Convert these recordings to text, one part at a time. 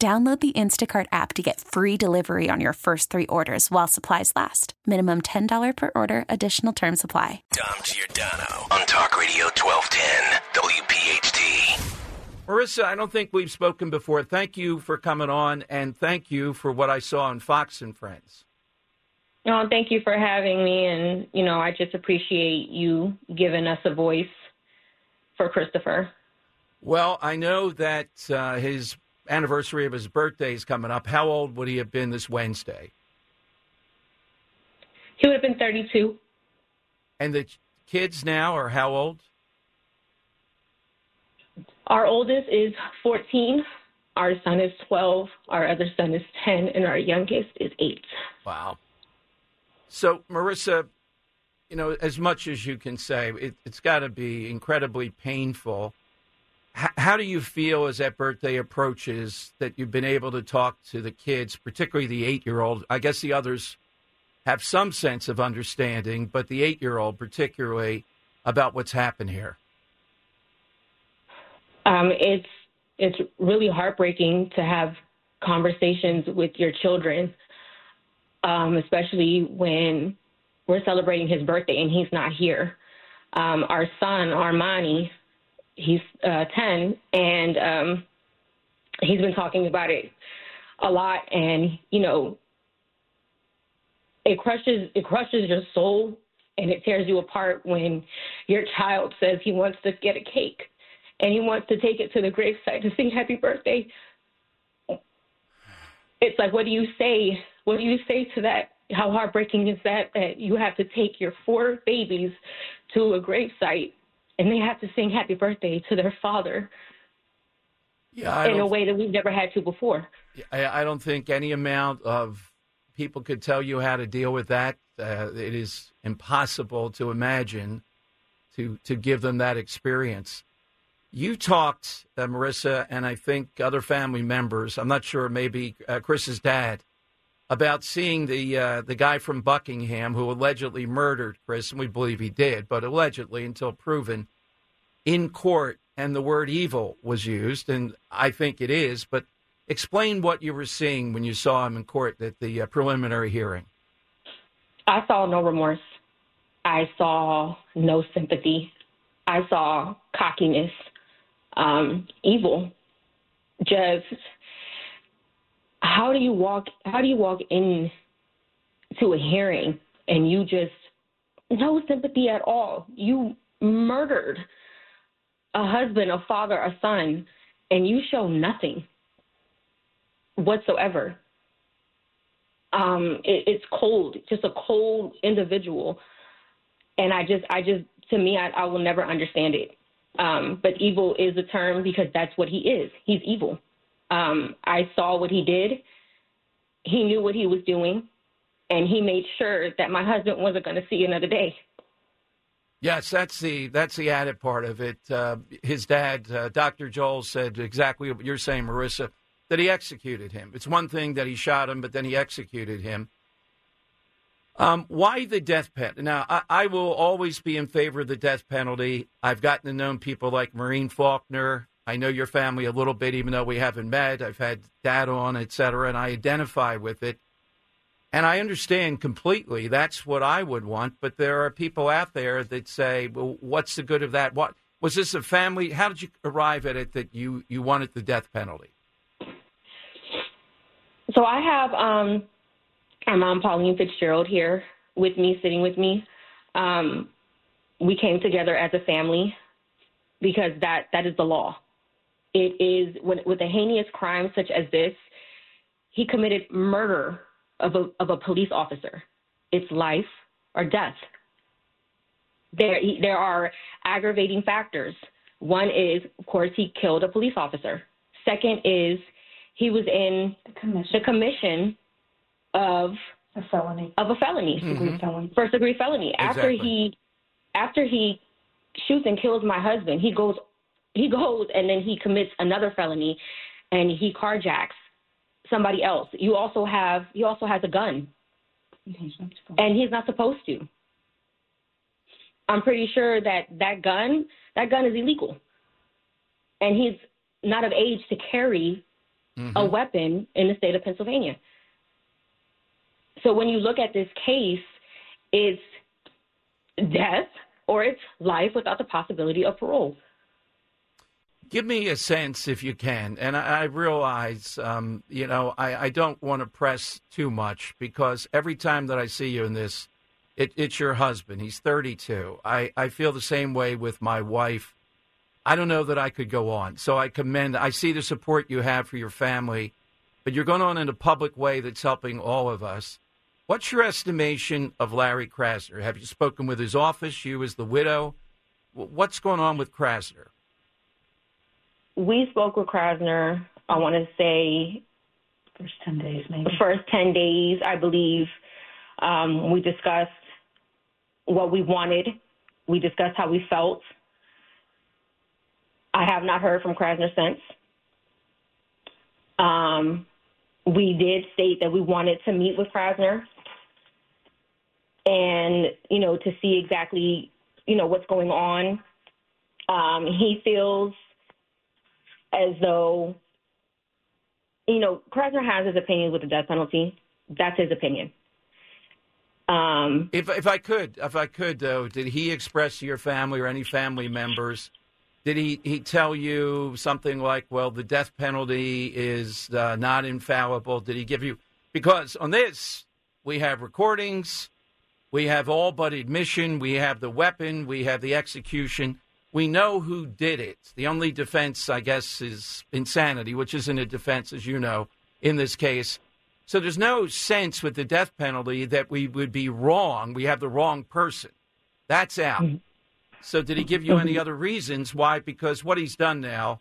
Download the Instacart app to get free delivery on your first three orders while supplies last. Minimum $10 per order, additional term supply. Dom Giordano on Talk Radio 1210, WPHT. Marissa, I don't think we've spoken before. Thank you for coming on, and thank you for what I saw on Fox and Friends. No, thank you for having me, and you know, I just appreciate you giving us a voice for Christopher. Well, I know that uh, his anniversary of his birthday is coming up. How old would he have been this Wednesday? He would have been 32. And the kids now are how old? Our oldest is 14. Our son is 12. Our other son is 10. And our youngest is 8. Wow. So, Marissa, you know, as much as you can say, it, it's got to be incredibly painful. How do you feel as that birthday approaches that you've been able to talk to the kids, particularly the eight year old? I guess the others have some sense of understanding, but the eight year old, particularly, about what's happened here? Um, it's it's really heartbreaking to have conversations with your children, um, especially when we're celebrating his birthday and he's not here. Um, our son Armani, he's uh, ten, and um, he's been talking about it a lot, and you know, it crushes it crushes your soul and it tears you apart when your child says he wants to get a cake and he wants to take it to the gravesite to sing happy birthday. It's like, what do you say? What do you say to that? How heartbreaking is that that you have to take your four babies to a gravesite and they have to sing happy birthday to their father Yeah, in a way that we've never had to before. I, I don't think any amount of people could tell you how to deal with that. Uh, it is impossible to imagine to to give them that experience. You talked, uh, Marissa, and I think other family members. I'm not sure, maybe uh, Chris's dad, about seeing the uh, the guy from Buckingham who allegedly murdered Chris, and we believe he did, but allegedly until proven in court, and the word evil was used, and I think it is. But explain what you were seeing when you saw him in court at the uh, preliminary hearing. I saw no remorse. I saw no sympathy. I saw cockiness, um, evil. Just how do you walk? How do you walk in to a hearing and you just no sympathy at all? You murdered a husband, a father, a son, and you show nothing whatsoever um it, it's cold just a cold individual and i just i just to me i, I will never understand it um but evil is a term because that's what he is he's evil um i saw what he did he knew what he was doing and he made sure that my husband wasn't going to see another day Yes, that's the that's the added part of it. Uh, his dad, uh, Dr. Joel, said exactly what you're saying, Marissa, that he executed him. It's one thing that he shot him, but then he executed him. Um, why the death penalty? Now, I, I will always be in favor of the death penalty. I've gotten to know people like Maureen Faulkner. I know your family a little bit, even though we haven't met. I've had dad on, et cetera, and I identify with it. And I understand completely. That's what I would want. But there are people out there that say, "Well, what's the good of that? What was this a family? How did you arrive at it that you you wanted the death penalty?" So I have um, our mom, Pauline Fitzgerald, here with me, sitting with me. Um, we came together as a family because that, that is the law. It is when, with a heinous crime such as this, he committed murder of a, of a police officer. It's life or death. There, there are aggravating factors. One is, of course, he killed a police officer. Second is he was in The commission. the commission of A felony. of a felony, mm-hmm. First degree felony. first degree felony. After he after he shoots and kills my husband, he goes he goes and then he commits another felony and he carjacks somebody else. You also have he also has a gun and he's not supposed to. I'm pretty sure that that gun that gun is illegal. And he's not of age to carry a mm-hmm. weapon in the state of Pennsylvania. So when you look at this case, it's death or it's life without the possibility of parole. Give me a sense, if you can. And I, I realize, um, you know, I, I don't want to press too much because every time that I see you in this, it, it's your husband. He's 32. I, I feel the same way with my wife. I don't know that I could go on. So I commend, I see the support you have for your family, but you're going on in a public way that's helping all of us. What's your estimation of Larry Krasner? Have you spoken with his office, you as the widow? What's going on with Krasner? We spoke with Krasner, I want to say, First 10 days, maybe. first 10 days, I believe. Um, we discussed what we wanted, we discussed how we felt. I have not heard from Krasner since. Um, we did state that we wanted to meet with Krasner and, you know, to see exactly, you know, what's going on. Um, he feels as though, you know, Krasner has his opinions with the death penalty. That's his opinion. Um, If if I could, if I could though, did he express to your family or any family members? Did he, he tell you something like, "Well, the death penalty is uh, not infallible"? Did he give you because on this we have recordings, we have all but admission, we have the weapon, we have the execution. We know who did it. The only defense, I guess, is insanity, which isn't a defense, as you know, in this case. So there's no sense with the death penalty that we would be wrong. We have the wrong person. That's out. Mm-hmm. So did he give you any other reasons why? Because what he's done now,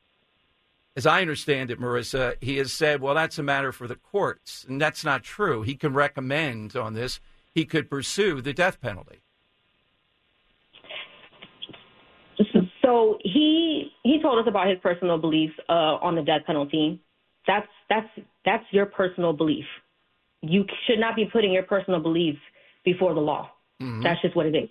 as I understand it, Marissa, he has said, well, that's a matter for the courts. And that's not true. He can recommend on this, he could pursue the death penalty. So he he told us about his personal beliefs uh, on the death penalty. That's that's that's your personal belief. You should not be putting your personal beliefs before the law. That's just what it is.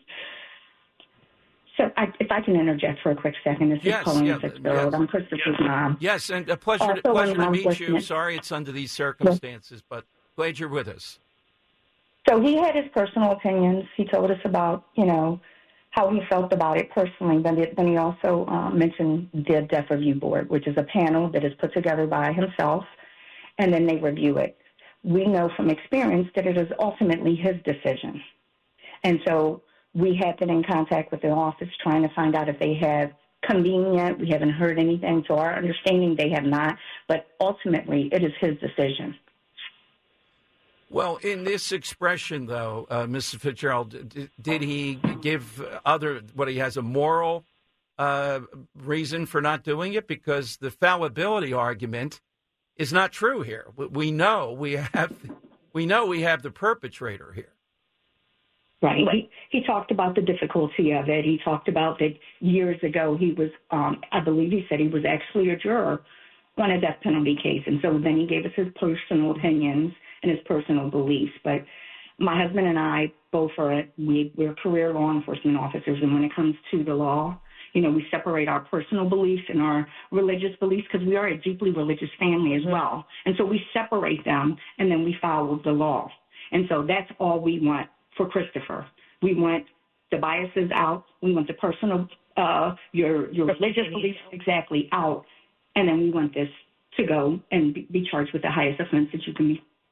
So I, if I can interject for a quick second, this Yes, is Pauline yeah, Fitzgerald. yes. I'm Christopher's mom. Yes, and a pleasure, to, pleasure to meet you. listening- Sorry it's under these circumstances, but glad you're with us. So he had his personal opinions. He told us about, you know, how he felt about it personally. But then he also uh, mentioned the Death Review Board, which is a panel that is put together by himself, and then they review it. We know from experience that it is ultimately his decision. And so we have been in contact with the office trying to find out if they have convened yet. We haven't heard anything. To our understanding, they have not. But ultimately, it is his decision. Well, in this expression, though, uh, Mrs. Fitzgerald, d- did he give other what he has a moral uh, reason for not doing it? Because the fallibility argument is not true here. We- We know we have we know we have the perpetrator here. Right. He, he talked about the difficulty of it. He talked about that years ago he was, um, I believe he said he was actually a juror on a death penalty case. And so then he gave us his personal opinions and his personal beliefs. But my husband and I both are, we, we're career law enforcement officers. And when it comes to the law, you know, we separate our personal beliefs and our religious beliefs because we are a deeply religious family as well. And so we separate them and then we follow the law. And so that's all we want for Christopher. We want the biases out. We want the personal, uh, your your religious beliefs exactly out, and then we want this to go and be, be charged with the highest offense that you can be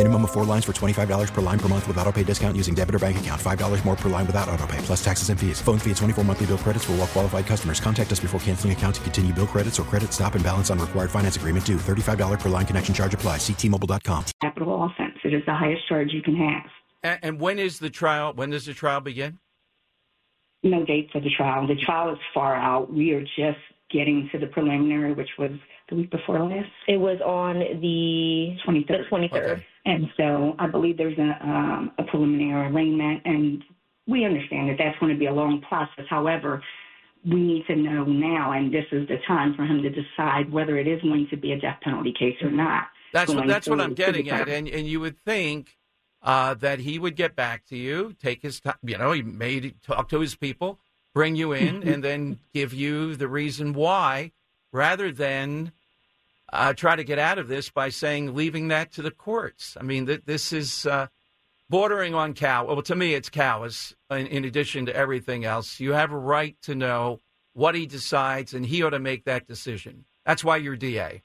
Minimum of four lines for $25 per line per month with auto pay discount using debit or bank account. $5 more per line without auto pay, plus taxes and fees. Phone fee at 24 monthly bill credits for all well qualified customers. Contact us before canceling account to continue bill credits or credit stop and balance on required finance agreement due. $35 per line connection charge apply. Ctmobile.com. capital offense. It is the highest charge you can have. And, and when is the trial? When does the trial begin? No date for the trial. The trial is far out. We are just getting to the preliminary, which was the week before last. It was on the 23rd. The 23rd. Okay. And so I believe there's a, um, a preliminary arraignment, and we understand that that's going to be a long process. However, we need to know now, and this is the time for him to decide whether it is going to be a death penalty case or not. That's what that's what I'm forward to the getting at, and and you would think uh, that he would get back to you, take his time. You know, he made talk to his people, bring you in, and then give you the reason why, rather than uh, try to get out of this by saying leaving that to the courts. I mean, th- this is uh, bordering on cow. Well, to me, it's cowardice. In, in addition to everything else, you have a right to know what he decides, and he ought to make that decision. That's why you're DA.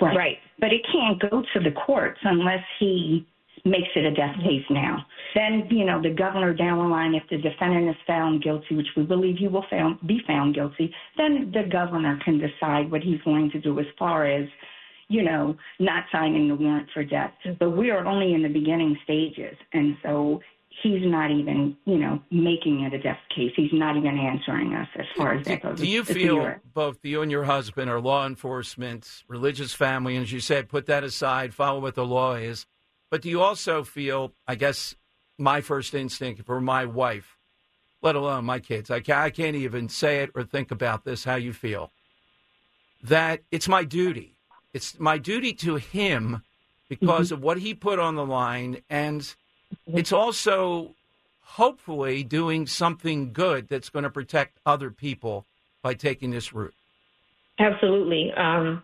Right. Right. But it can't go to the courts unless he makes it a death case now. Then, you know, the governor down the line, if the defendant is found guilty, which we believe he will found, be found guilty, then the governor can decide what he's going to do as far as, you know, not signing the warrant for death. Mm-hmm. But we are only in the beginning stages. And so he's not even, you know, making it a death case. He's not even answering us as far as that goes. Do you It's feel year. both you and your husband are law enforcement, religious family, and as you said, put that aside, follow what the law is. But do you also feel, I guess, my first instinct for my wife, let alone my kids, I can't, I can't even say it or think about this, how you feel, that it's my duty. It's my duty to him because of what he put on the line. And it's also hopefully doing something good that's going to protect other people by taking this route. Absolutely. Um,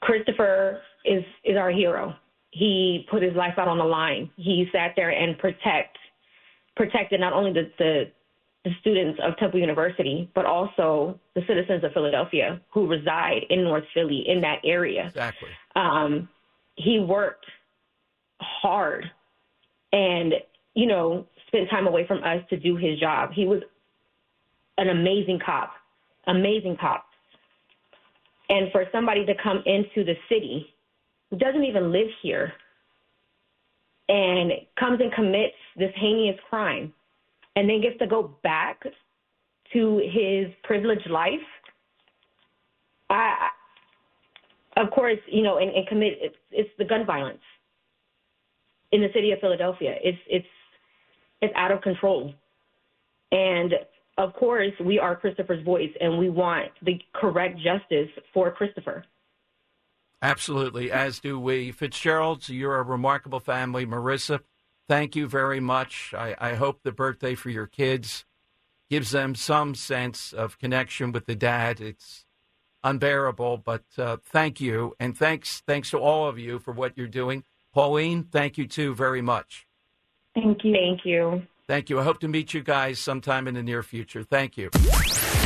Christopher is is our hero. He put his life out on the line. He sat there and protect protected not only the, the the students of Temple University, but also the citizens of Philadelphia who reside in North Philly in that area. Exactly. Um, he worked hard and, you know, spent time away from us to do his job. He was an amazing cop, amazing cop. And for somebody to come into the city doesn't even live here and comes and commits this heinous crime and then gets to go back to his privileged life, I, of course, you know, and, and commit it's, it's the gun violence in the city of Philadelphia. It's it's it's out of control, and of course, we are Christopher's voice, and we want the correct justice for Christopher. Absolutely, as do we. Fitzgeralds, you're a remarkable family. Marissa, thank you very much. I, I hope the birthday for your kids gives them some sense of connection with the dad. It's unbearable, but uh, thank you, and thanks thanks to all of you for what you're doing. Pauline, thank you too very much. Thank you. Thank you. Thank you. I hope to meet you guys sometime in the near future. Thank you.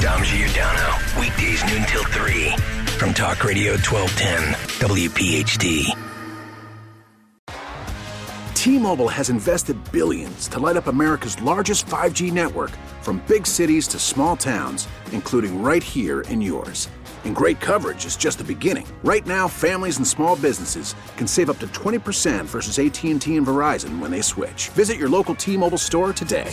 Dom Giordano. Weekdays noon till 3. From Talk Radio 1210. WPHT. T-Mobile has invested billions to light up America's largest 5G network from big cities to small towns, including right here in yours. And great coverage is just the beginning. Right now, families and small businesses can save up to 20% versus AT&T and Verizon when they switch. Visit your local T-Mobile store today.